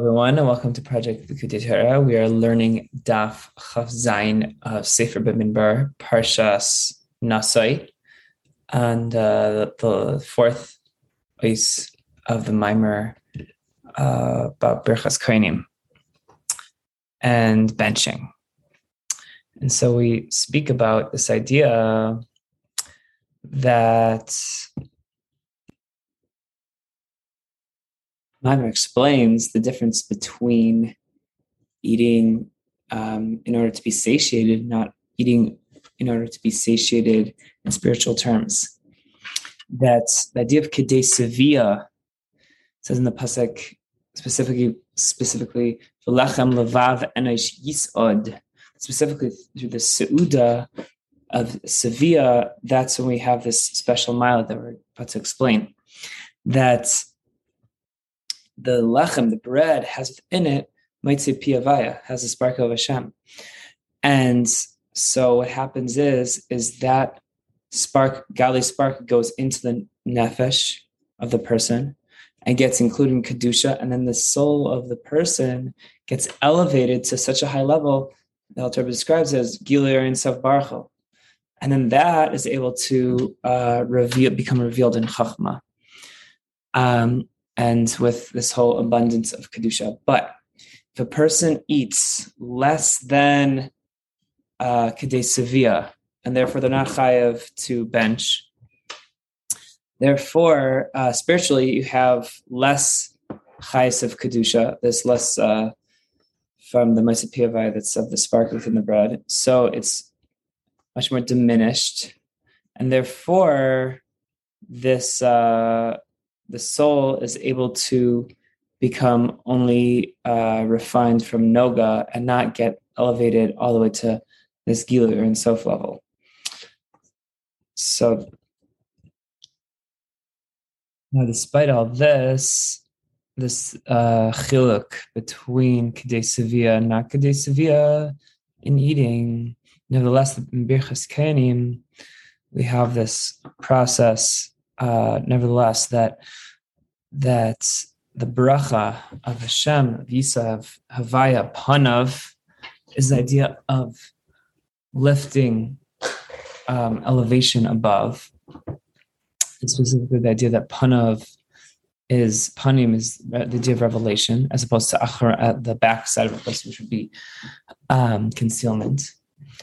Everyone, and welcome to Project Likkutei Torah. We are learning Daf Chaf of Sefer Bimidbar, Parshas Nasai, and uh, the fourth piece of the Mimer uh, about Birchas Kohanim and benching. And so we speak about this idea that Mimer explains the difference between eating um, in order to be satiated, not eating in order to be satiated in spiritual terms. That's the idea of kedei sevia says in the pasuk specifically specifically v'lechem levav enosh yisod specifically through the seuda of sevia. That's when we have this special mile that we're about to explain. That the lechem, the bread, has in it might say piavaya, has a sparkle of Hashem. And so what happens is, is that spark, gali spark goes into the nefesh of the person and gets included in kedusha, and then the soul of the person gets elevated to such a high level the Alter describes as gilir and self barchel, and then that is able to uh, reveal, become revealed in chachma. Um, and with this whole abundance of kedusha. But if a person eats less than uh, and therefore they're not chayav to bench, therefore uh, spiritually you have less chayas of kedusha. There's less uh, from the Maisapiyavai that's of the spark within the bread. So it's much more diminished. And therefore, this uh, the soul is able to become only uh, refined from noga and not get elevated all the way to this gilu and sof level. So now, despite all this, this uh, chiluk between kedesavia and not in eating, nevertheless, in birchas kanim, we have this process uh, nevertheless, that that the bracha of Hashem, Yisav, Havaya, Panav, is the idea of lifting um, elevation above. And specifically, the idea that Panav is Panim is the idea of revelation, as opposed to Achar at the back side of a person, which would be um, concealment.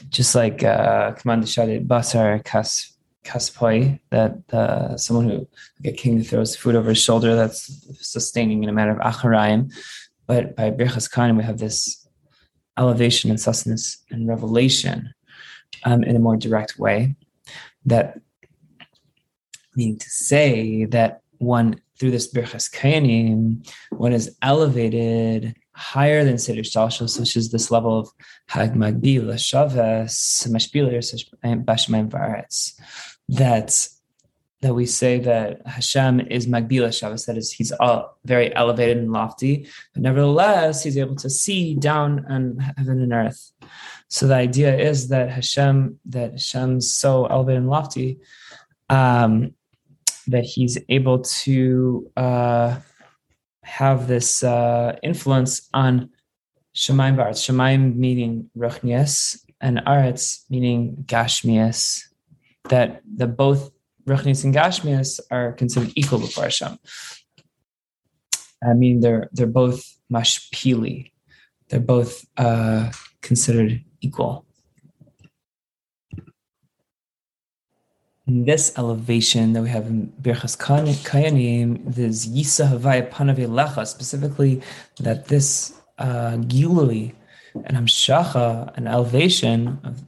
Just like uh, Command Basar Kas kaspoi, that uh, someone who like a king throws food over his shoulder that's sustaining in a matter of acharayim. But by birchas kanim, we have this elevation and sustenance and revelation um, in a more direct way. That meaning to say that one through this birchas kanim, one is elevated higher than Seder Shalshos, which is this level of Hag Magbil, Shaves, Mashbilir, Bashmaim Varetz, that that we say that Hashem is Magbila Shabbos, that is, he's all very elevated and lofty, but nevertheless, he's able to see down on heaven and earth. So the idea is that Hashem, that Hashem's so elevated and lofty, um, that he's able to uh, have this uh, influence on Shemaim Ba'aretz. Shemaim meaning Ruchnias, and Aretz meaning Gashmias. That the both Ruchnias and Gashmias are considered equal before Hashem. I mean, they're they're both mashpili. They're both uh, considered equal. In this elevation that we have in Birchas Kayanim, this Yisa Havaya Panave Lecha, specifically that this uh, Gilui and Hamshacha, an elevation of,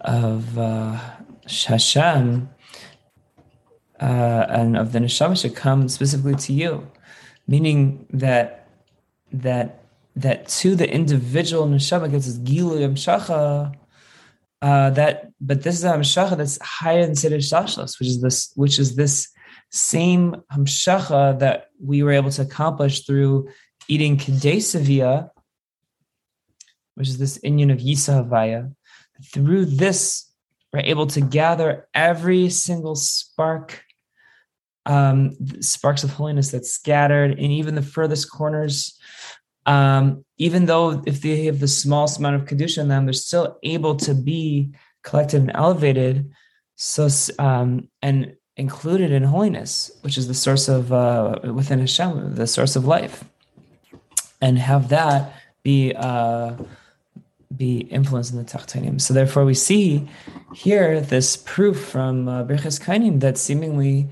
of uh, Hashem uh, and of the Neshama should come specifically to you, meaning that that that to the individual Neshama gets this Gilui Hamshacha uh, that but this is a hamshacha that's higher than Seder Shashlos, which is this which is this same hamshacha that we were able to accomplish through eating kadesavia, which is this inyan of Yisahavaya. Through this, able to gather every single spark, um, sparks of holiness that's scattered in even the furthest corners um, even though if they have the smallest amount of kedusha in them, they're still able to be collected and elevated. So um, and included in holiness, which is the source of uh, within Hashem, the source of life, and have that be uh, be influenced in the Tachtanim. So therefore, we see here this proof from uh, Kainim that seemingly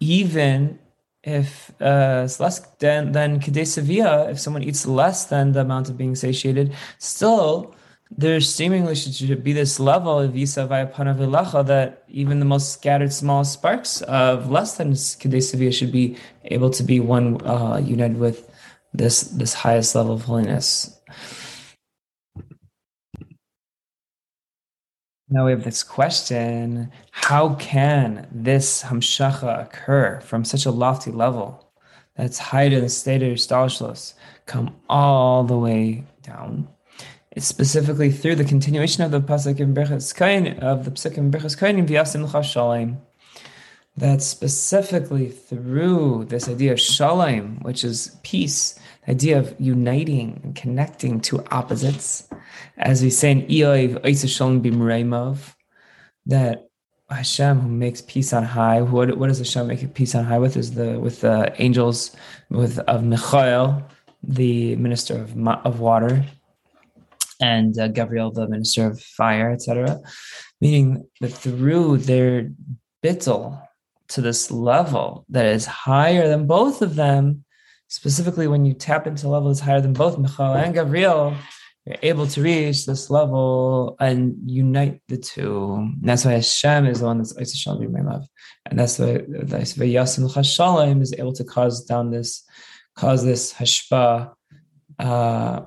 even if uh, it's less than than Kadesavia, if someone eats less than the amount of being satiated, still there seemingly should be this level of Isa Vayapanavilacha that even the most scattered small sparks of less than Kadesavia should be able to be one uh, united with this this highest level of holiness. Now we have this question How can this Hamshacha occur from such a lofty level that's higher than the state of Stalshlos come all the way down? It's specifically through the continuation of the Pasuk in Berchas Kain, of the Pasuk in Berchas Kain in V'yasim Shalom. That specifically through this idea of Shalom, which is peace, idea of uniting and connecting two opposites, as we say in Iyov, Shalom Bimreimov, that Hashem who makes peace on high. What, what does Hashem make peace on high with? Is the with the angels with of Michael, the minister of of water, and uh, Gabriel, the minister of fire, etc. Meaning that through their bittel to this level that is higher than both of them, specifically when you tap into levels higher than both Michael and Gabriel, you're able to reach this level and unite the two. And that's why Hashem is the one that's Shalom love. And that's why that's why Yasim Chashalim is able to cause down this, cause this hashpa uh,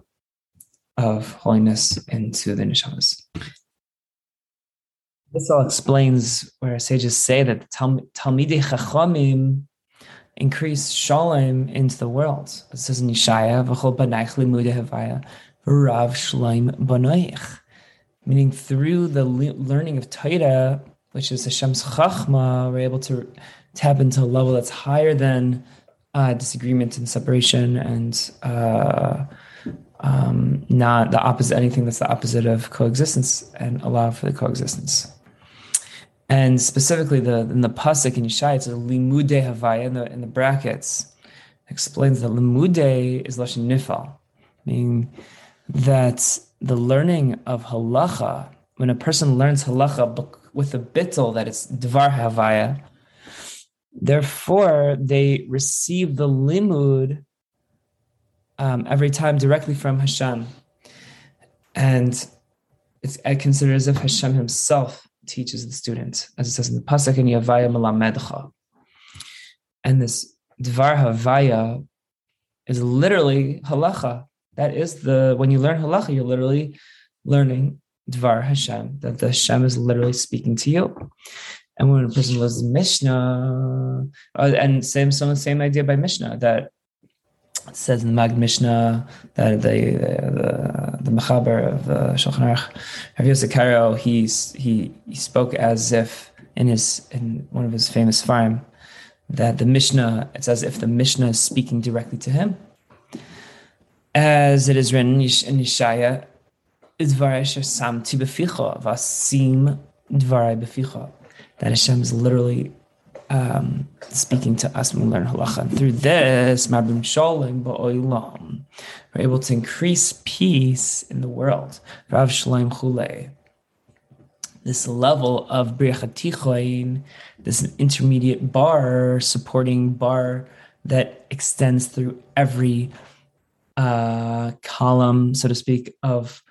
of holiness into the neshamas. This all explains where sages say that the Talmidei Chachamim increase shalom into the world. It says in Yeshaya, "V'chol banaych limudei havaya, v'rav shleim banoich," meaning through the learning of Torah, which is Hashem's chachma, we're able to tap into a level that's higher than uh, disagreement and separation and uh, um, not the opposite, anything that's the opposite of coexistence, and allow for the coexistence. And specifically, the in the pasuk in Yeshaya, it's a limude havaya in the in the brackets. Explains that limude is lashon nifal, meaning that the learning of halacha, when a person learns halacha with a bittel that it's dvar havaya, therefore they receive the limud um, every time directly from Hashem, and it's I consider as if Hashem Himself teaches the student, as it says in the pasuk in Yavaya Malamedcha. And this Dvar Havaya is literally halacha. That is the when you learn halacha, you're literally learning Dvar Hashem, that the Hashem is literally speaking to you. And when a person learns Mishnah, uh, and same same idea by Mishnah that says in the Mag Mishnah that the uh, the, the Mechaber of the Shulchan Aruch, Rav Yosef Karo, he, he he spoke as if in his in one of his famous farm that the Mishnah it's as if the Mishnah is speaking directly to him, as it is written in Yeshaya, "Idvaresh samti beficha vasim dvarai beficha," that Hashem is literally um, speaking to us when we learn halacha. And through this, we're able to increase peace in the world. Rav Shalom. This level of Briachatichoin, this intermediate bar, supporting bar that extends through every uh, column, so to speak, of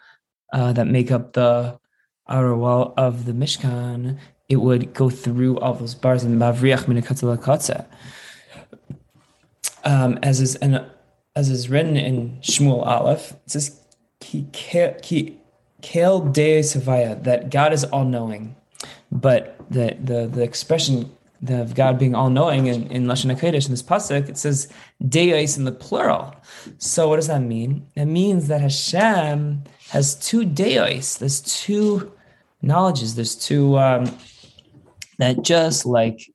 uh, that make up the outer wall of the Mishkan it would go through all those bars in Mavriach Minakatza um, as is and as is written in Shmuel Aleph, it says ki kel de savaya that God is all knowing, but the the the expression of God being all knowing in, in Lashon Hakodesh in this pasuk, it says deis in the plural. So what does that mean? It means that Hashem has two deis. There's two knowledges. There's two um, that just like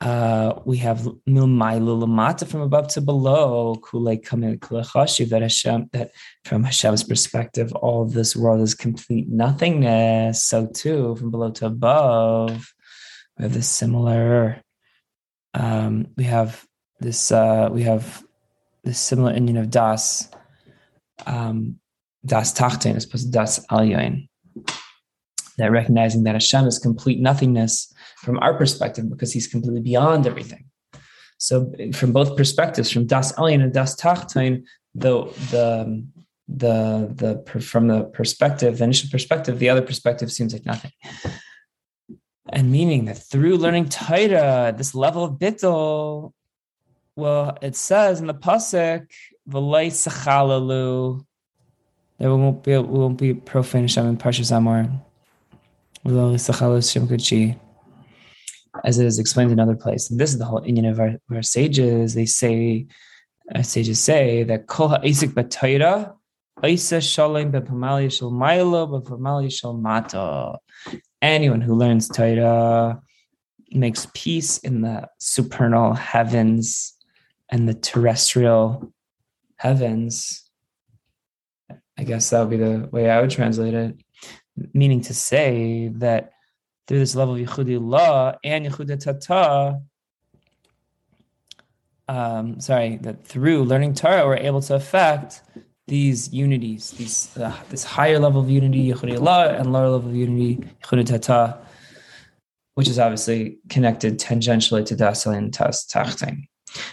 uh, we have milmai lulamata from above to below, kulei kamil kulechashiv, that Hashem, that from Hashem's perspective, all of this world is complete nothingness. So too, from below to above, we have this similar, um, we have this, uh, we have this similar inyan of das, um, das tachtin as opposed to das alyain. That recognizing that Hashem is complete nothingness from our perspective because he's completely beyond everything. So from both perspectives, from Das Elyon and Das Tachtain, the the the the from the perspective, the initial perspective, the other perspective seems like nothing. And meaning that through learning Taita, this level of bittul, well, it says in the pasuk, "V'lay sachalalu," there won't be we won't be profane Hashem in Parshas Amor. As it is explained in another place. And this is the whole inyan of our, our sages. They say, our sages say that kol ha'isik b'toira, isa shalom b'pamali shal mailo b'pamali shal mata. Anyone who learns Torah makes peace in the supernal heavens and the terrestrial heavens. I guess that would be the way I would translate it. Meaning to say that through this level of Yichudi law and Yichudi Tata, um, sorry, that through learning Torah, we're able to affect these unities, these uh, this higher level of unity, Yichudi law, and lower level of unity, Yichudi Tata, which is obviously connected tangentially to Dasal and Tas Tachting.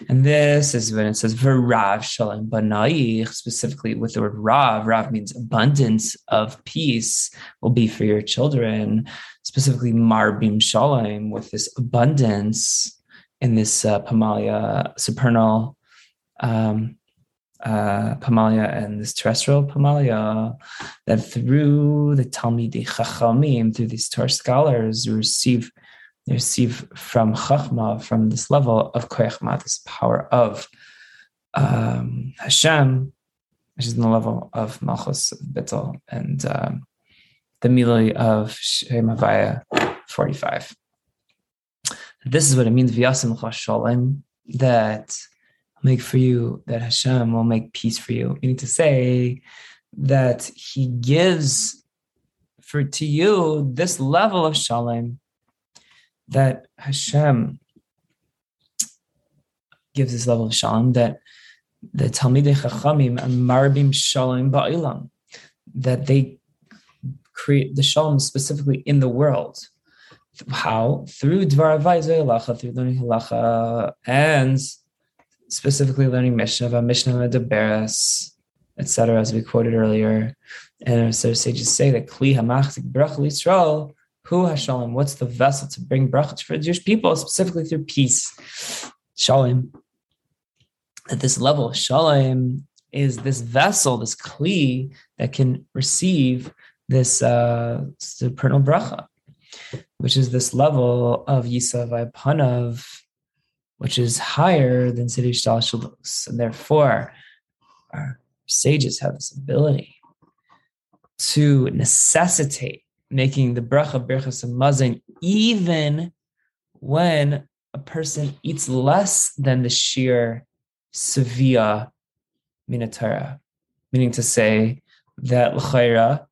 And this is when it says V'rav shalom banaich, specifically with the word Rav. Rav means abundance of peace will be for your children, specifically Marbim shalom, with this abundance in this uh, Pamalia supernal um, uh, Pamalia and this terrestrial Pamalia, that through the Talmidei Chachamim, through these Torah scholars, you receive receive from Chachma, from this level of Koyachma, this power of um, Hashem, which is in the level of Malchus Bittel and um, the Miloi of Shem Havaya 45. This is what it means, V'yasim Shalom, that make for you, that Hashem will make peace for you. You need to say that He gives for to you this level of Shalom that Hashem gives this level of shalom that the Talmidei Chachamim and Marbim Shalom Ba'ilam, that they create the shalom specifically in the world. How? Through Dvar Halacha, through learning Halacha, and specifically learning Mishnah, Mishnah Medaberes, etc., as we quoted earlier. And so sages say that Kli Hamachzik Brach Yisrael who has shalom? What's the vessel to bring bracha for the Jewish people, specifically through peace? Shalom. At this level, shalom is this vessel, this kli that can receive this uh, supernal bracha, which is this level of Yisav Panav, which is higher than Siddhi Shtal And therefore, our sages have this ability to necessitate making the bracha berachas mazin even when a person eats less than the sheer sevia minatara, meaning to say that l'chayra,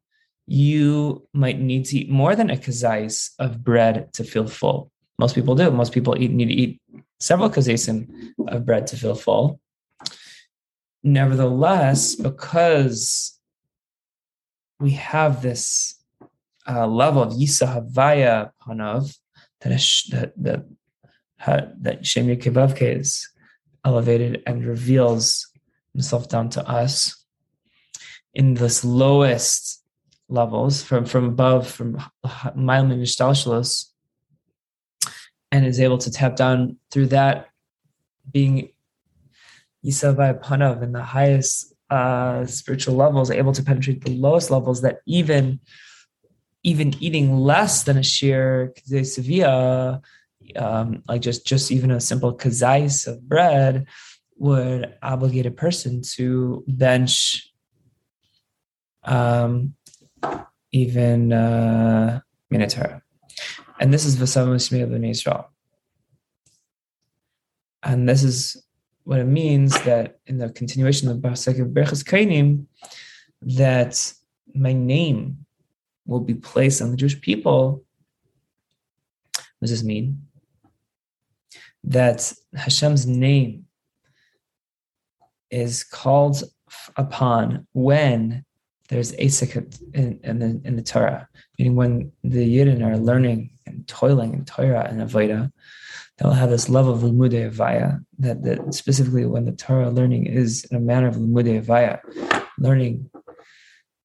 you might need to eat more than a kazais of bread to feel full. Most people do. Most people eat, need to eat several kazaisim of bread to feel full. Nevertheless, because we have this uh, level of Yisa Havaya Panav that that that Shem Yekivavke is elevated and reveals himself down to us in this lowest levels from from above from Mailman Nishtalshalos and is able to tap down through that being Yisavai Panav in the highest uh, spiritual levels, able to penetrate the lowest levels that even even eating less than a sheer sevilla, um, like just just even a simple kazais of bread, would obligate a person to bench um, even uh, minotaur. And this is Vasam Shmi of Israel. And this is what it means that in the continuation of Pasuk of Kainim, that my name will be placed on the Jewish people. What does this mean? That Hashem's name is called upon when there's asik in, in, the, in the Torah, meaning when the Yidden are learning and toiling in Torah and Avodah, they'll have this love of Limudei Avaya, that, that specifically when the Torah learning is in a manner of Limudei Avaya, learning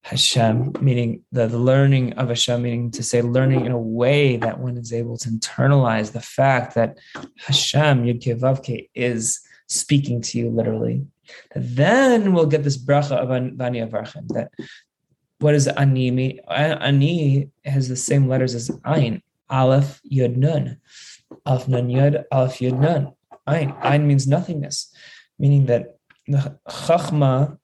Hashem, meaning the, the learning of Hashem, meaning to say learning in a way that one is able to internalize the fact that Hashem, Yud Vavke, is speaking to you literally. Then we'll get this bracha of Vani Avarchim. That what is ani? Ani has the same letters as Ain, Aleph, Yud, Nun. Aleph, Nun, Yud, Aleph, Yud, Nun. Ain. Ain means nothingness, meaning that the Chachma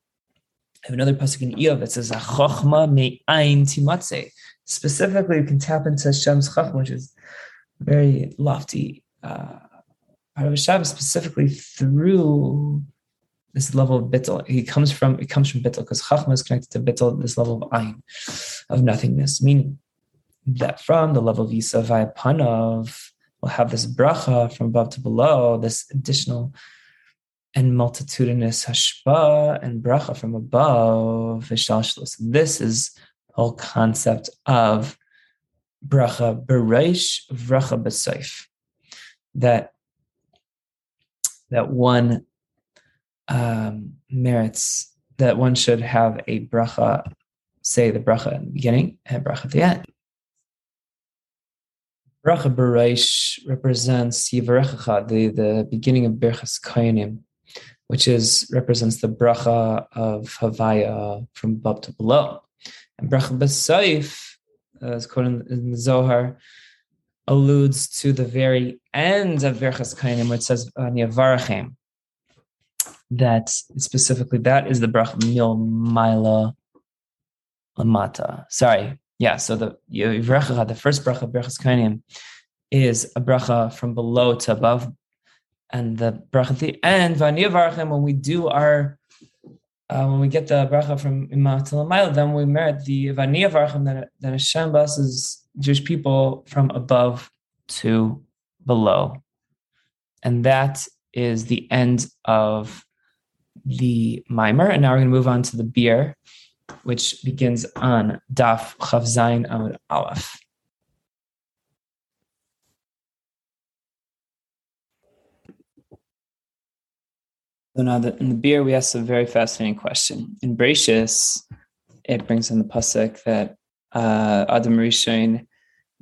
I have another pasuk in Iyov that says "Chachma me'ayin timatze." Specifically, you can tap into Hashem's chachma, which is very lofty uh, part of Hashem, specifically through this level of bittel. He comes from it comes from bittel because chachma is connected to bittel, this level of ayin, of nothingness, meaning that from the level of Yisavai Panov, we'll have this bracha from above to below, this additional and multitudinous hashpa and bracha from above. This is the whole concept of bracha bereish, bracha besaif. That that one um, merits that one should have a bracha, say the bracha in the beginning and bracha at the end. Bracha bereish represents yivarechacha, the the beginning of berachas koyanim which is represents the bracha of Havaya from above to below. And bracha b'saif, uh, as quoted in the Zohar, alludes to the very end of Verchas Kainim, which says uh, Varachem. That specifically, that is the bracha mil maila lamata. Sorry, yeah. So the the first bracha Berchas Kainim, is a bracha from below to above, and the bracha end, Vaniyavarchem, when we do our uh, when we get the bracha from Imam Talamayla, then we merit the Vaniyavarchem that, that Hashem blesses Jewish people from above to below. And that is the end of the mimer. And now we're going to move on to the beer, which begins on Daf Chavzain Amud Aleph. So now in the beer, we ask a very fascinating question. In Bereshis, it brings in the pasuk that uh, Adam Rishon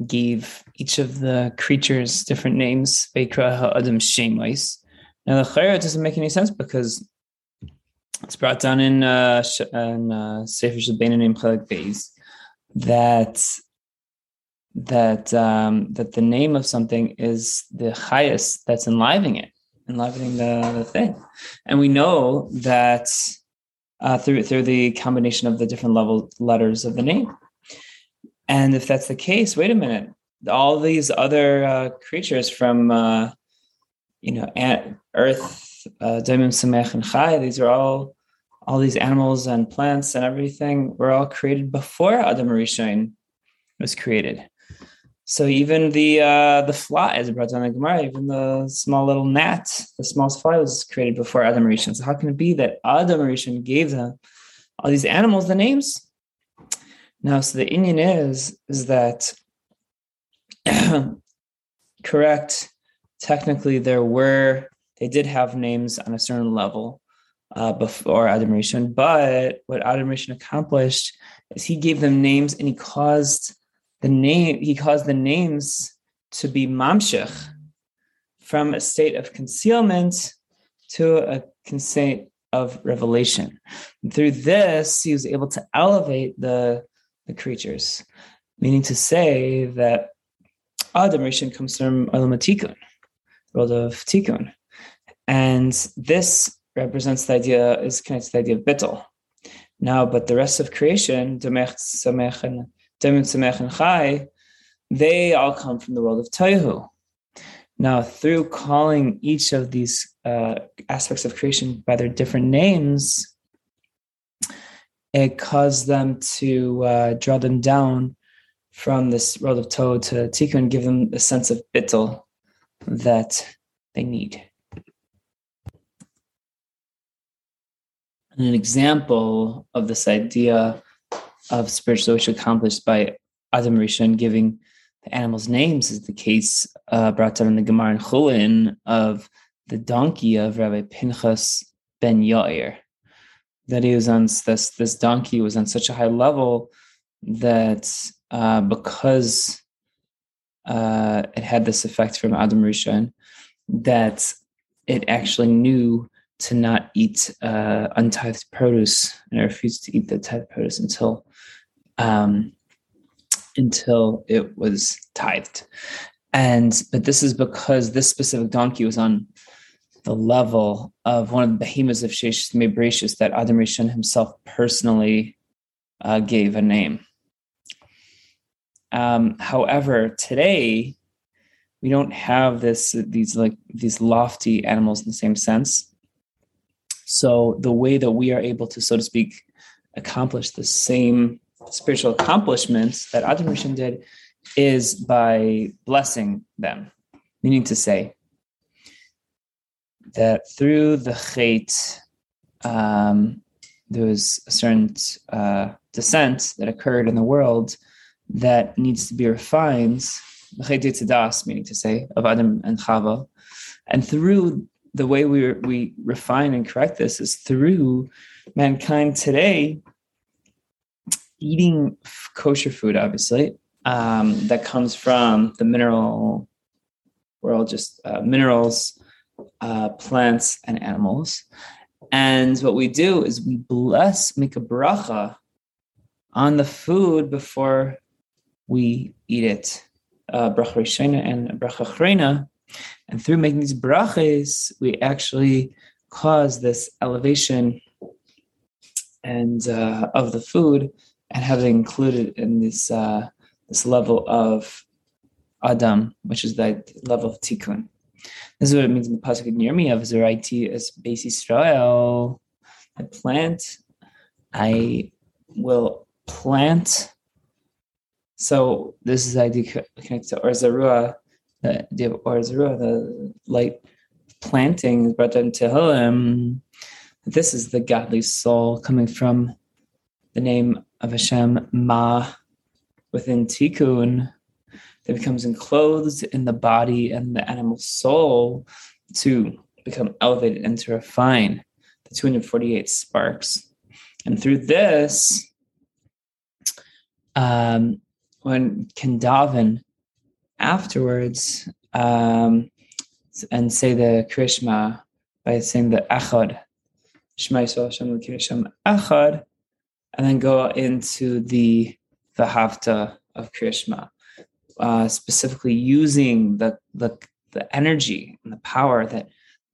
gave each of the creatures different names. Beikra Adam Shemais. Now the Chayra doesn't make any sense because it's brought down in uh, in uh, Sefer Shabbeinu Chelek Beis that that um, that the name of something is the highest that's enlivening it enlivening the, the thing. And we know that uh, through through the combination of the different level letters of the name. And if that's the case, wait a minute, all these other uh, creatures from uh, you know Earth, uh, Daimim Samech and Chai, these are all all these animals and plants and everything were all created before Adam Rishon was created. So even the uh, the fly, as it brought down the Gemara, even the small little gnat, the smallest fly was created before Adam Rishon. So how can it be that Adam Rishon gave them all these animals the names? Now, so the inyan is is that correct? Technically, there were they did have names on a certain level uh, before Adam Rishon, but what Adam Rishon accomplished is he gave them names and he caused the name he caused the names to be mamshech from a state of concealment to a state of revelation. And through this, he was able to elevate the, the creatures, meaning to say that Adam Rishon comes from Olam Tikun, world of Tikkun. And this represents the idea, is connected to the idea of Bittel. Now, but the rest of creation, Demech, Samech, and Samech and Chai, they all come from the world of Toihu. Now, through calling each of these uh, aspects of creation by their different names, it caused them to uh, draw them down from this world of Tohu to Tikkun and give them a sense of bittul that they need. And an example of this idea of spiritual wish accomplished by Adam Rishon giving the animals names is the case uh, brought down in the Gemara in Chulin of the donkey of Rabbi Pinchas ben Yair. That he was on this this donkey was on such a high level that uh, because uh, it had this effect from Adam Rishon, that it actually knew to not eat uh, untithed produce and I refused to eat the tithed produce until um, until it was tithed. And but this is because this specific donkey was on the level of one of the behemoths of Sheshis Mebratius that Adam Rishon himself personally uh, gave a name. Um, however, today we don't have this these like these lofty animals in the same sense. So the way that we are able to, so to speak, accomplish the same spiritual accomplishments that Adam Rishon did is by blessing them, meaning to say that through the chait, um, there was a certain uh, descent that occurred in the world that needs to be refined, meaning to say, of Adam and Chava. And through the way we, we refine and correct this is through mankind today eating kosher food, obviously, um, that comes from the mineral world, just uh, minerals, uh, plants, and animals. And what we do is we bless, make a bracha on the food before we eat it. Uh, bracha rishona and bracha chrena. And through making these brachas, we actually cause this elevation and uh, of the food and have it included in this uh, this level of Adam, which is that level of Tikkun. This is what it means in the pasuk near me of Zeraiti as Beis Israel. I plant, I will plant. So this is idea connected to Or The Zarua, the light planting brought down to. This is the godly soul coming from the name of Hashem Ma within Tikkun that becomes enclosed in the body and the animal soul to become elevated and to refine the 248 sparks. And through this, um, when can daven afterwards um, and say the Krishma by saying the Echad, Shema Yisrael Hashem Hashem Echad, and then go into the the Hafta of Krishma, uh, specifically using the, the the energy and the power that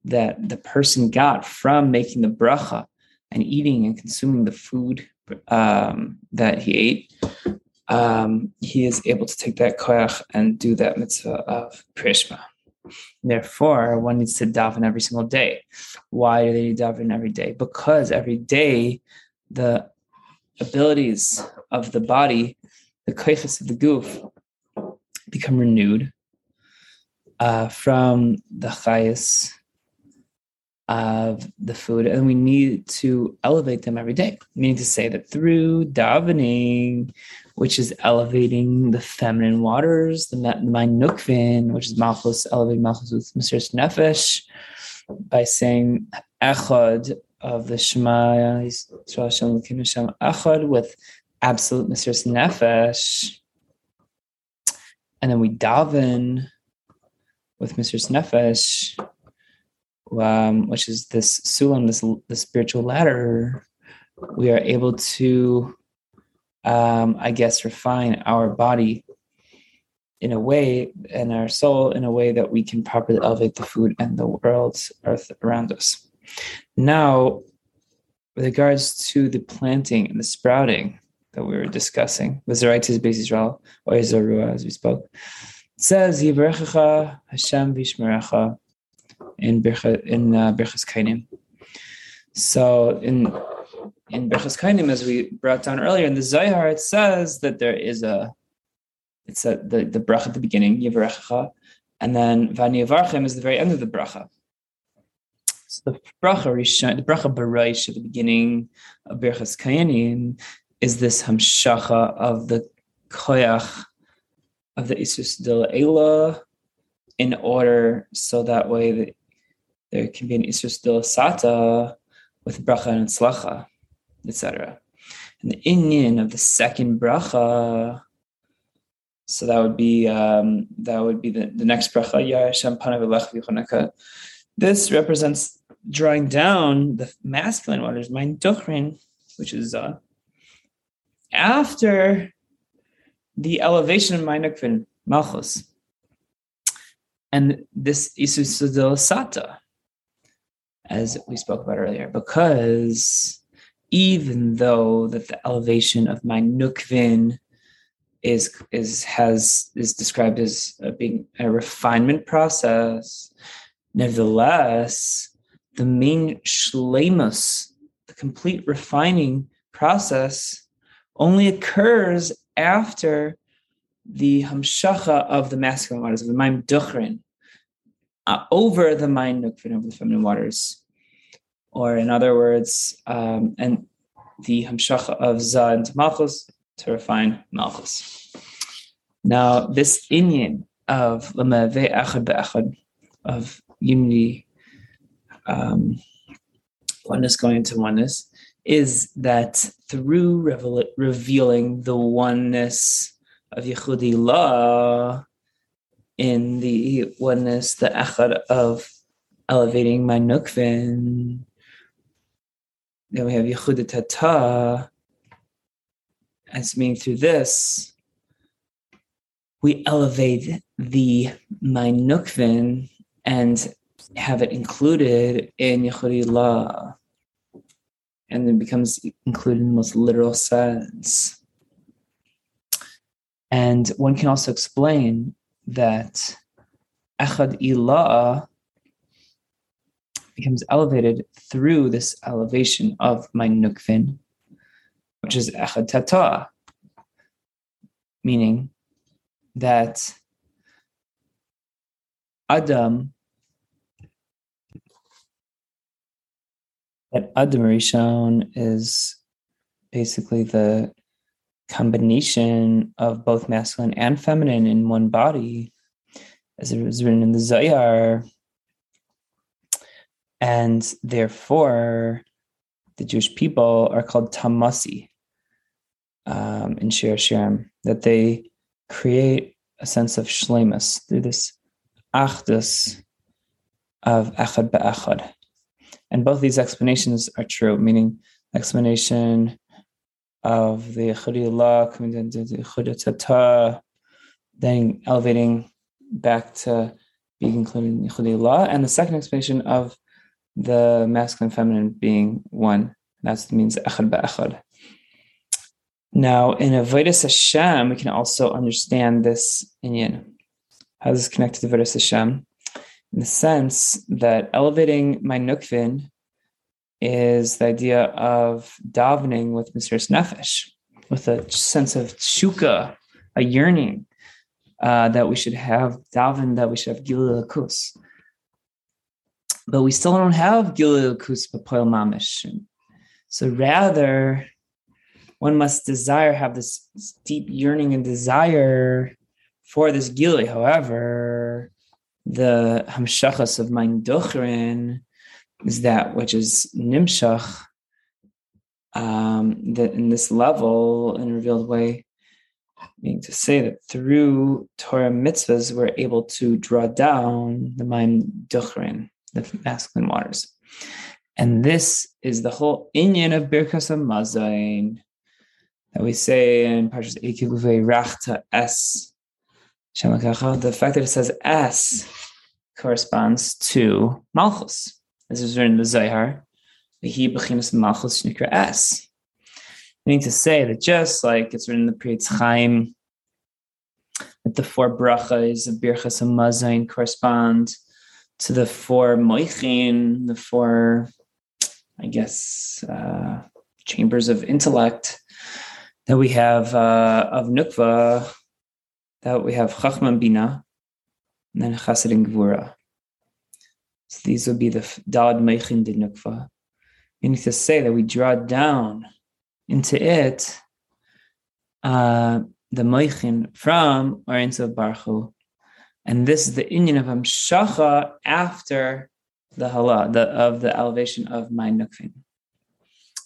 that the person got from making the bracha and eating and consuming the food um, that he ate. Um, he is able to take that koyach and do that mitzvah of Krishma. Therefore, one needs to daven every single day. Why do they need daven every day? Because every day the abilities of the body, the kaifas of the goof, become renewed uh, from the chayas of the food, and we need to elevate them every day. Meaning to say that through davening, which is elevating the feminine waters, the mind nukvin, which is malchus, elevating malchus with Mesiras Nefesh, by saying echad of the Shema Echad with absolute Mesiras Nefesh. And then we daven with Mesiras Nefesh, um, which is this sulam, this the spiritual ladder. We are able to, um, I guess, refine our body in a way and our soul in a way that we can properly elevate the food and the world, earth around us. Now, with regards to the planting and the sprouting that we were discussing, was the right to Beis Israel or Zorua, as we spoke. It says Yivrechecha Hashem Vishmerecha in Bircha, in uh, Kainim. So in in Birchas Kainim, as we brought down earlier in the Zohar, it says that there is a it's a, the the bracha at the beginning Yivrechecha, and then Vani Yavarchem is the very end of the bracha. So the bracha Rishon, the bracha Baraish at the beginning of Birchas Kainim is this hamshacha of the koyach of the Isus de Ela in order so that way that there can be an Isus de Sata with bracha and slacha, etc. And the inyan of the second bracha, so that would be um, that would be the, the next bracha, This represents drawing down the masculine waters, mein duchrin, which is uh, after the elevation of Mainukvin, Malchus. And this Isus Sata, as we spoke about earlier, because even though that the elevation of Mainukvin is is has is described as being a refinement process, nevertheless, the main shlemus, the complete refining process, only occurs after the hamshacha of the masculine waters, of the Maim Duchrin, uh, over the Maim Nukvin, over the feminine waters. Or in other words, um, and the hamshacha of Za into Malchus to refine Malchus. Now, this inyan of Lamave Echad Be'echad, of unity, um, oneness going into oneness, is that through revel- revealing the oneness of Yehudi law in the oneness, the echad of elevating my nukvin, then we have Yehuda as meaning through this, we elevate the my nukvin and have it included in Yehudi law and it becomes included in the most literal sense. And one can also explain that Echad Ilah becomes elevated through this elevation of my nukvin, which is Echad Tata, meaning that Adam that Adam Rishon is basically the combination of both masculine and feminine in one body, as it was written in the Zohar. And therefore, the Jewish people are called Tamasi um, in Shir Shirim, that they create a sense of shlemus through this achdus of echad be'echad. And both these explanations are true, meaning explanation of the Allah coming into the Tata, then elevating back to being included in Allah, and the second explanation of the masculine feminine being one. That means echad ba'echad. Now, in Avodas Hashem, we can also understand this inyan. How is this connected to Avodas Hashem? in the sense that elevating my nukvin is the idea of davening with Mesiras Nefesh, with a sense of shuka, a yearning uh, that we should have daven, that we should have gilul kus. But we still don't have gilul kus b'poil mamish. So rather, one must desire, have this deep yearning and desire for this gilui. However, the hamshachas of mein duchrin is that which is nimshach um, that in this level in a revealed way meaning to say that through Torah mitzvahs we're able to draw down the mein duchrin the masculine waters and this is the whole inyan of Birkas Hamazon that we say in Parshas Ekiluvei Rachta Es the fact that it says S corresponds to Malchus. This is written in the Zohar. Malchus S. Meaning to say that just like it's written in the Pri Chaim, that the four brachas of Birchas Hamazain correspond to the four moichin, the four, I guess, uh, chambers of intellect that we have uh, of Nukva, that we have Chachman Bina, and then Chassid and Gvura. So these would be the Dad Meichin de Nukva. Meaning to say that we draw down into it uh, the Meichin from Orin of Baruch and this is the inyan of Hamshacha after the Hala, the, of the elevation of my Nukvin.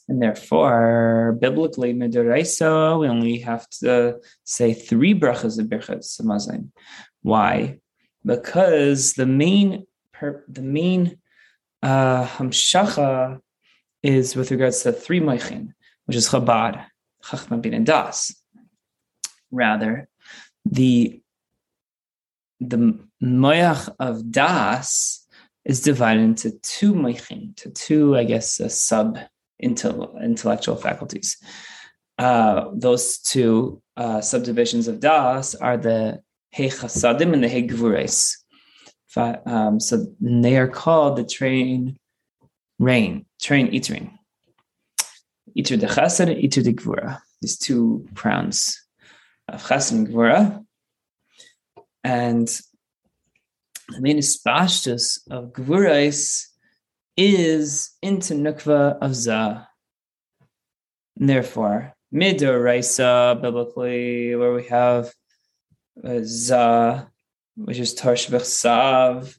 And therefore, biblically, Midoraisa, we only have to say three brachas of Birchas Hamazon. Why? Because the main the main uh, hamshacha is with regards to three moichin, which is Chabad, Chachma bin and Das. Rather, the the moyach of das is divided into two moichin, to two, I guess, uh, sub intellectual faculties. Uh, those two uh, subdivisions of das are the hey chasadim and the gvures. Um, so they are called the train rain, train itrin. Itur de chasad itur de gvura. These two crowns of chasad and gvura and the main ispashtus of Gvurais is into Nukva of Za. Therefore, Midoraisa, biblically, where we have uh, Za, which is Tarshvich Sav,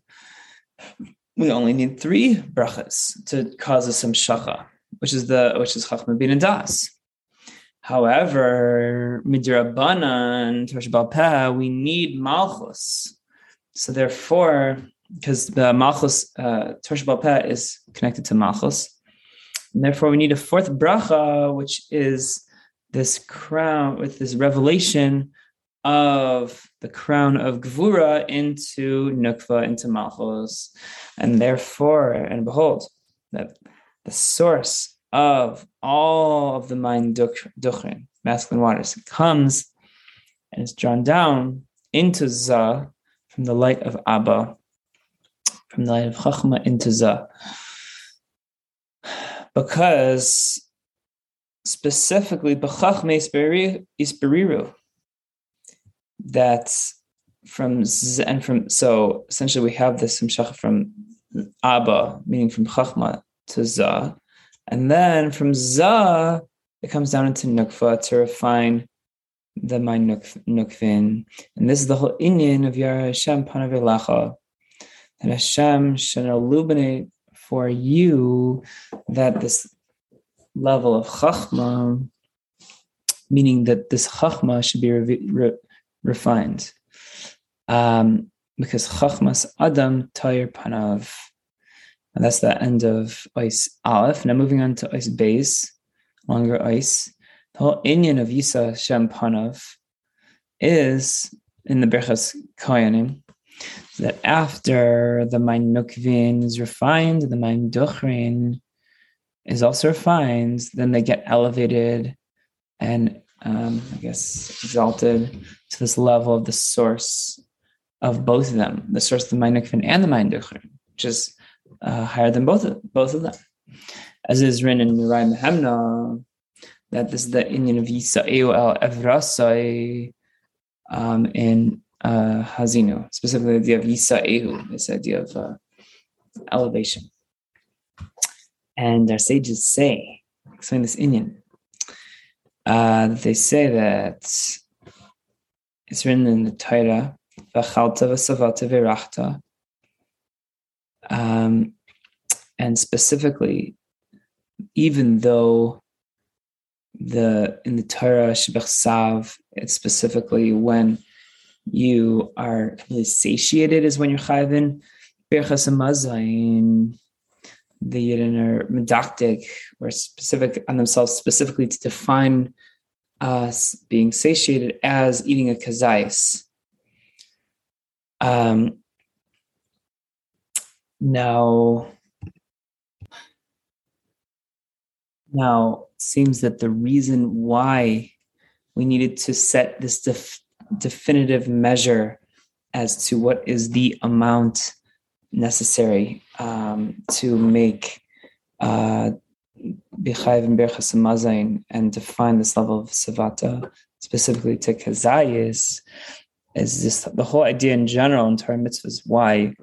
we only need three brachas to cause us some shacha, which is the which is Chachma bin Das. However, midrabanan tosh we need malchus. So therefore, because the malchus uh, tosh is connected to malchus, and therefore we need a fourth bracha, which is this crown with this revelation of the crown of Gvura into Nukva, into Malchus. And therefore, and behold, that the source of all of the mind duchrin, masculine waters, comes and is drawn down into Za from the light of Abba, from the light of Chachma into Za. Because specifically, B'chachme Ispiriru, that from Z, and from, so essentially we have this from Abba, meaning from Chachma to Za, and then from Za, it comes down into Nukva to refine the mind Nukvin. And this is the whole inyan of Yar Hashem Panavelacha. And Hashem should illuminate for you that this level of Chachma, meaning that this Chachma should be re- re- refined. Um, because Chachmas Adam Tayr Panav and that's the end of Ois Aleph. Now moving on to Ois Beis, longer ice. The whole Inyan of Yisa Shem Panav is in the Berchas Koyanim that after the Mein Nukvin is refined, the Mein Duchrin is also refined, then they get elevated and um, I guess exalted to this level of the source of both of them, the source of the Mein Nukvin and the Mein Duchrin, which is uh, higher than both of, both of them. As is written in Mirai Mehemna, that this is the inyan of Yisa'eu el Evrasai um, in uh, Haazinu, specifically the idea of Yisa'ehu, this idea of uh, elevation. And our sages say, explain this inyan, uh, they say that it's written in the Torah, V'chalta v'savata v'rachta, um, and specifically, even though the in the Torah Sav, it's specifically when you are completely satiated is when you're chayvin. Birchas the Yidden are medactic or specific on themselves specifically to define us being satiated as eating a kazais. Um, now, now it seems that the reason why we needed to set this def- definitive measure as to what is the amount necessary um, to make uh, and and define this level of savata specifically to kazayis is this the whole idea in general in Torah mitzvahs why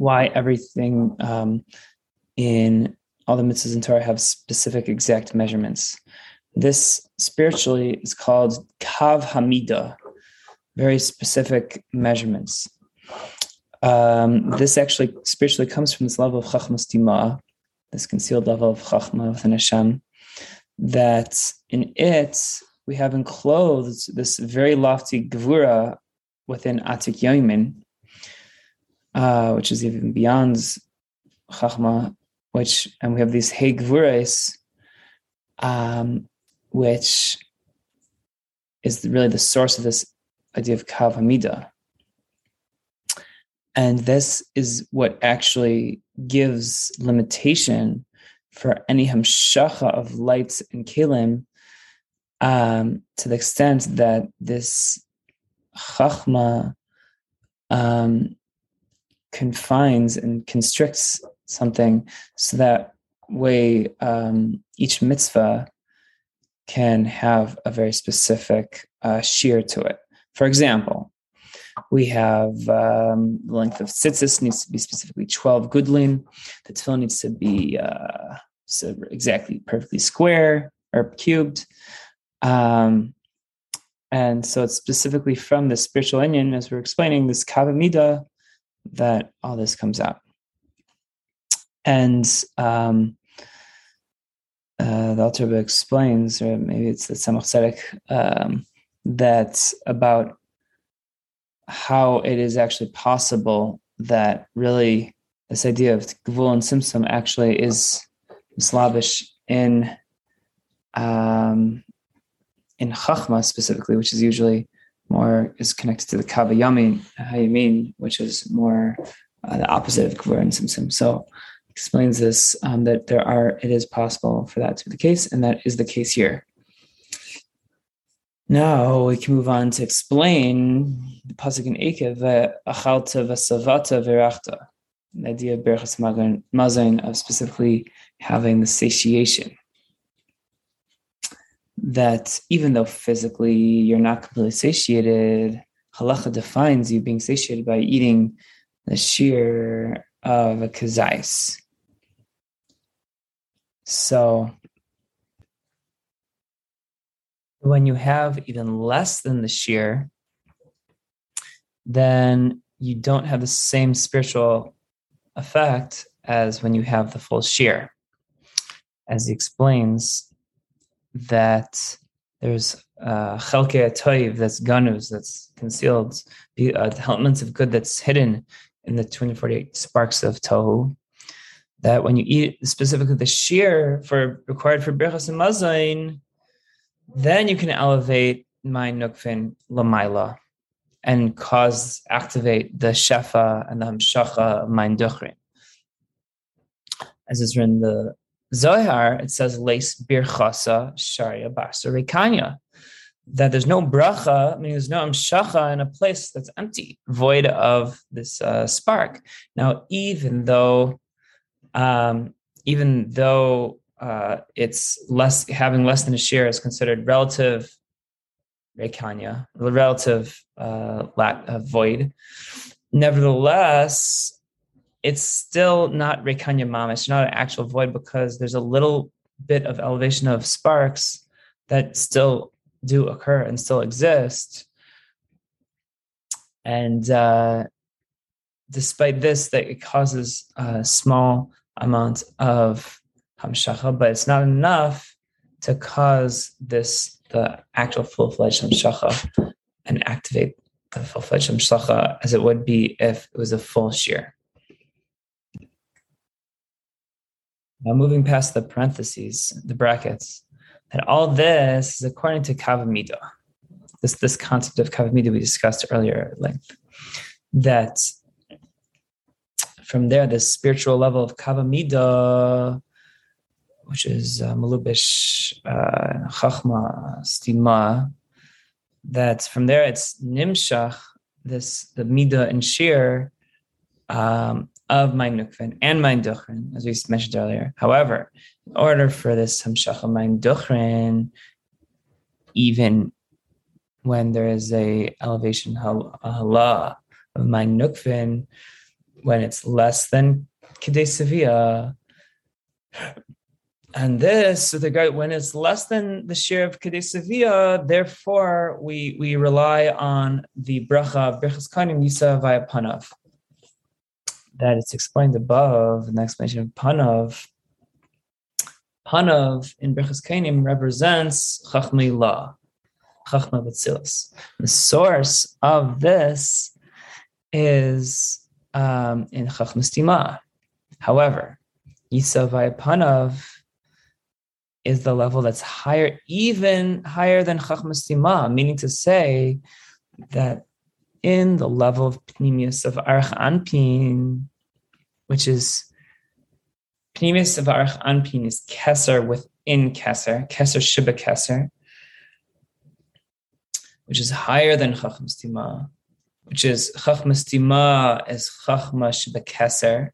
why everything um, in all the mitzvahs in Torah have specific exact measurements. This spiritually is called kav hamida, very specific measurements. Um, this actually spiritually comes from this level of chachmas tima, this concealed level of chachma within Hashem, that in it we have enclosed this very lofty gvura within Atik Yoimin, uh, which is even beyond Chachma, which, and we have these Hey Gvuras, um, which is really the source of this idea of Kav Hamida. And this is what actually gives limitation for any hamshacha of lights and kelim um, to the extent that this chachma um, confines and constricts something so that way um, each mitzvah can have a very specific uh, shear to it. For example, we have um, the length of tzitzis needs to be specifically 12 gudlin. The tefillin needs to be uh, so exactly perfectly square or cubed. Um, and so it's specifically from the spiritual inyan, as we're explaining, this kavamida, that all this comes out. And um, uh, the Alter explains, or maybe it's the Tzemach Tzedek, um, that about how it is actually possible that really this idea of Gvul and Simsim actually is Slavish in um, in Chachma specifically, which is usually more is connected to the Kavayami Hayamin, which is more uh, the opposite of Gvur and Simsim. So explains this um, that there are it is possible for that to be the case, and that is the case here. Now we can move on to explain the pasuk in Ekev achalta v'savata v'rachta, the idea of berachas mazon of specifically having the satiation that even though physically you're not completely satiated, halacha defines you being satiated by eating the shear of a kazais. So when you have even less than the shear, then you don't have the same spiritual effect as when you have the full shear. As he explains, that there's uh, toiv that's ganus that's concealed, the uh, elements of good that's hidden in the 248 sparks of tohu. That when you eat specifically the shear for required for birchas and mazain, then you can elevate my nukfin lamaila and cause activate the shefa and the hamshacha of my. As is in the Zohar, it says leis birchasa sharia basa rekanya. That there's no bracha, meaning there's no amshacha in a place that's empty, void of this uh, spark. Now, even though, um, even though uh, it's less having less than a share is considered relative rekanya, relative uh, lack, uh, void. Nevertheless, it's still not Rekanya Mama. It's not an actual void because there's a little bit of elevation of sparks that still do occur and still exist. And uh, despite this, that it causes a small amount of hamshacha, but it's not enough to cause this the actual full-fledged hamshacha and activate the full-fledged hamshacha as it would be if it was a full shear. Now, moving past the parentheses, the brackets, and all this is according to Kavamida. This, this concept of Kavamida we discussed earlier at length. That from there, the spiritual level of Kavamida, which is uh, Malubish, uh, Chachma, Stima, that from there it's nimshach, this the midah and shear um, of my nukvin and my duchrin, as we mentioned earlier. However, in order for this hamshach of my duchrin, even when there is a elevation hala of my nukvin, when it's less than kedei sevilla, and this, the guy, when it's less than the share of Kadesavia, therefore we we rely on the bracha of Birchas Kanim Yisa via Panav. That it's explained above in the explanation of Panav. Panav in Birchas Kanim represents Chachmei La, Chachma Batzilis. The source of this is um, in Chachmas Tima. However, Yisa via Panav is the level that's higher, even higher than Chachmas Tima, meaning to say that in the level of Pnimius of Arich Anpin, which is Pnimius of Arich Anpin is Kesser within Kesser, Kesser Shiba Kesser, which is higher than Chachmas Tima, which is Chachmas Tima is Chachma Shiba Kesser,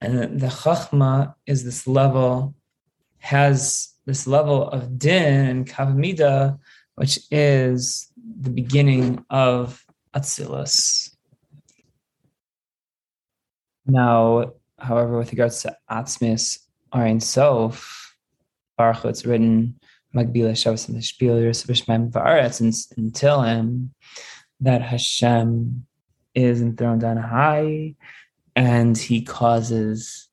and the chachma is this level, has this level of din and kavamida, which is the beginning of atzilus. Now, however, with regards to atzmis or sof, Baruch it's written Magbila Shabbos and the Spiel Yerusavishmem Va'aretz in Tehillim that Hashem is enthroned on high and he causes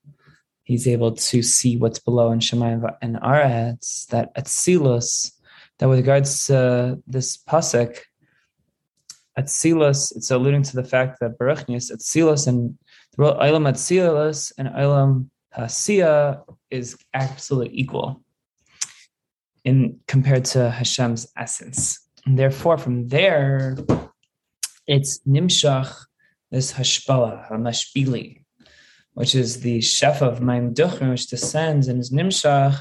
he's able to see what's below in Shemayim and Aretz, that Atzilus, that with regards to this pasuk, Atzilus, it's alluding to the fact that Baruchnius, Atzilus, and the Ilam Atzilus and Ilam Hasiya is absolutely equal in compared to Hashem's essence. And therefore, from there, it's Nimshach this Hashpala, Hamashpili, which is the chef of Maim Duchrim, which descends and is Nimshach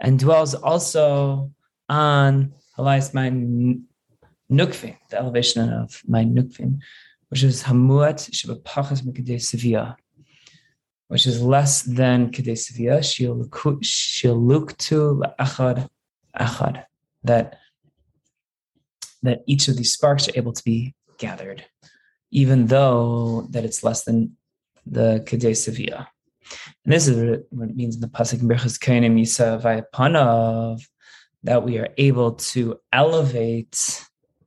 and dwells also on Maim Nukvin, the elevation of Maim Nukvin, which is Hamuat Shabapachas Mikadei Sevilla, which is less than Kadei Sevilla, Shiluktu Achad Achad, that that each of these sparks are able to be gathered even though that it's less than the Kedei Sevilla. And this is what it means in the Pasuk Berchas Kainim Yisa Vayapanav, that we are able to elevate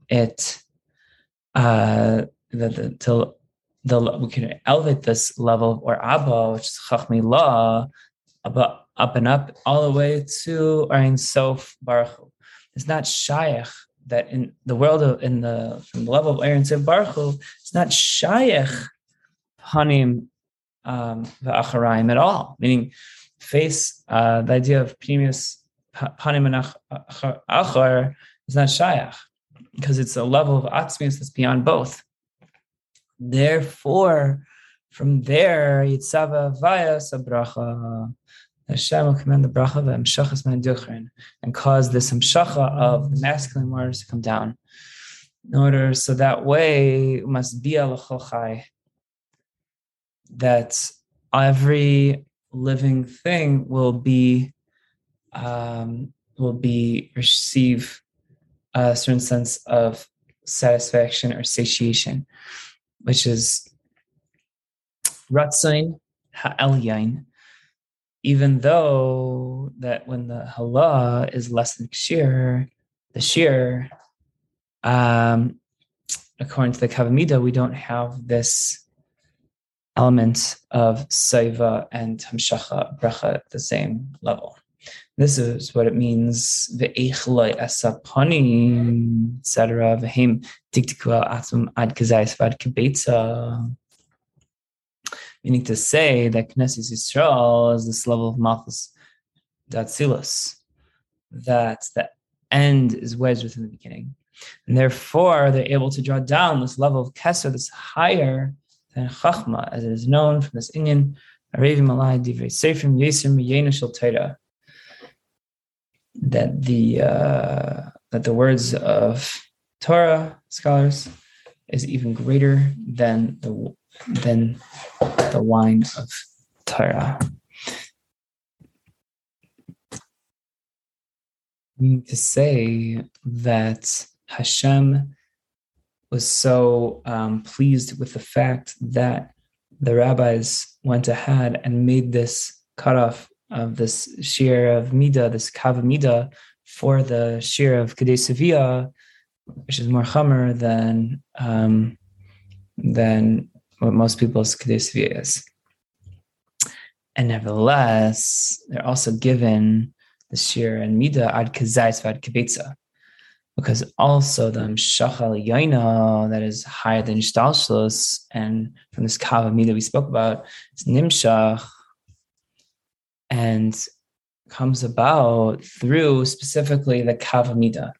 it uh the, the till the we can elevate this level or Abba, which is Chachmi Law, up, up and up all the way to Ein Sof Baruch. It's not Shaykh that in the world of in the from the level of Aaron Sev Baruch it's not shaykh panim um, va'acharaim at all, meaning face uh, the idea of pnimius panim achar is not shaykh because it's a level of atzmius that's beyond both. Therefore, from there, yitzava vaya sabracha Hashem will command the bracha of Amshachas Duchrin and cause this Amshacha of the masculine waters to come down. In order, so that way must be a that every living thing will be um, will be receive a certain sense of satisfaction or satiation, which is ratzain ha'elyain, even though that when the halah is less than shear, the shear, um, according to the Kavamida, we don't have this element of saiva and hamshacha bracha at the same level. This is what it means. Ve'echloi asaponim, etc. Ve'hem diktikua atum ad kazayis vad kibetza meaning to say that Knesset Yisrael is this level of Malchus Datzilus, that the end is wedged within the beginning. And therefore, they're able to draw down this level of Kesser that's higher than Chachma, as it is known from this Inyan, Arevim Malai Divrei Seifrim Yesim Yena Shel That the uh, that the words of Torah scholars is even greater than the than the wine of Torah. To say that Hashem was so um, pleased with the fact that the rabbis went ahead and made this cutoff of this shear of Mida, this Kav Mida, for the shear of Kadei Sevilla, which is more Chamer than um, than what most people's Kadei Sevilla is. And nevertheless, they're also given the shear and Mida ad Kazais vad Kibetza. Because also the Mshachal Yaina that is higher than Shtalshlos, and from this Kav Mida we spoke about, is Nimshach, and comes about through specifically the kavamida,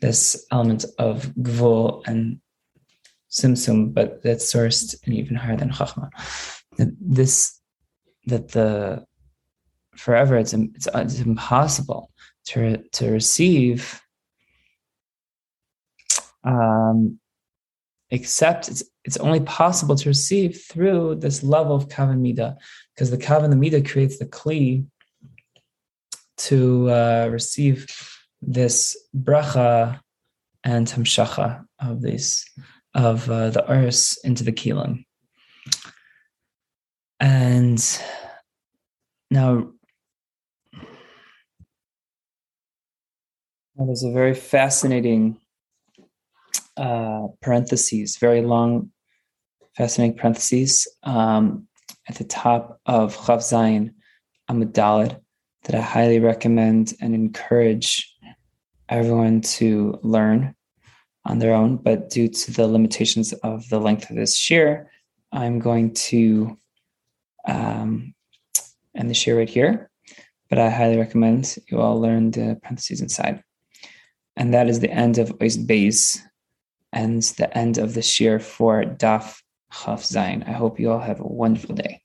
this element of gvul and simsum, but that's sourced and even higher than chachma. This that the forever it's it's, it's impossible to to receive um, except it's it's only possible to receive through this level of kavan mida, because the kavan the mida creates the kli to uh, receive this bracha and hamshacha of these of uh, the urs into the kilim. And now, there's a very fascinating uh, parentheses, very long, fascinating parentheses um, at the top of Chaf Zayin Amud that I highly recommend and encourage everyone to learn on their own. But due to the limitations of the length of this shear, I'm going to um, end the shear right here. But I highly recommend you all learn the parentheses inside. And that is the end of Ois Beis and the end of the shear for Daf Chaf Zayin. I hope you all have a wonderful day.